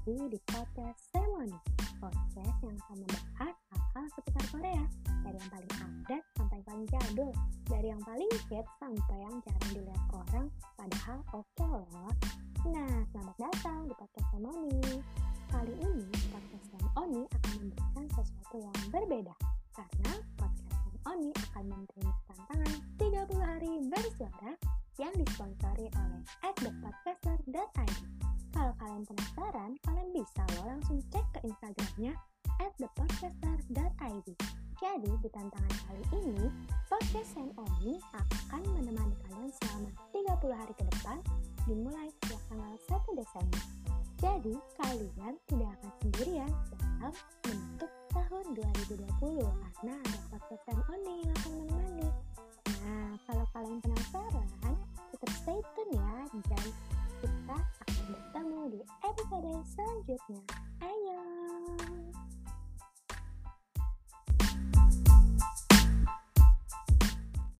lagi di podcast Semoni Podcast yang akan membahas hal-hal seputar Korea Dari yang paling update sampai yang paling jadul Dari yang paling hit sampai yang jarang dilihat orang Padahal oke okay loh Nah, selamat datang di podcast Semoni Kali ini podcast Semoni akan memberikan sesuatu yang berbeda Karena podcast Semoni akan menerima tantangan 30 hari bersuara yang disponsori oleh @thepodcaster.id. Kalau kalian penasaran, kalian bisa loh langsung cek ke Instagramnya @thepodcaster.id. Jadi di tantangan kali ini, podcast Sam Oni akan menemani kalian selama 30 hari ke depan dimulai sejak tanggal 1 Desember. Jadi kalian tidak akan sendirian dalam menutup tahun 2020 karena ada podcast Sam Oni yang akan menemani. Nah, kalau kalian penasaran, tetap stay tune ya dan kita di episode selanjutnya. Ayo!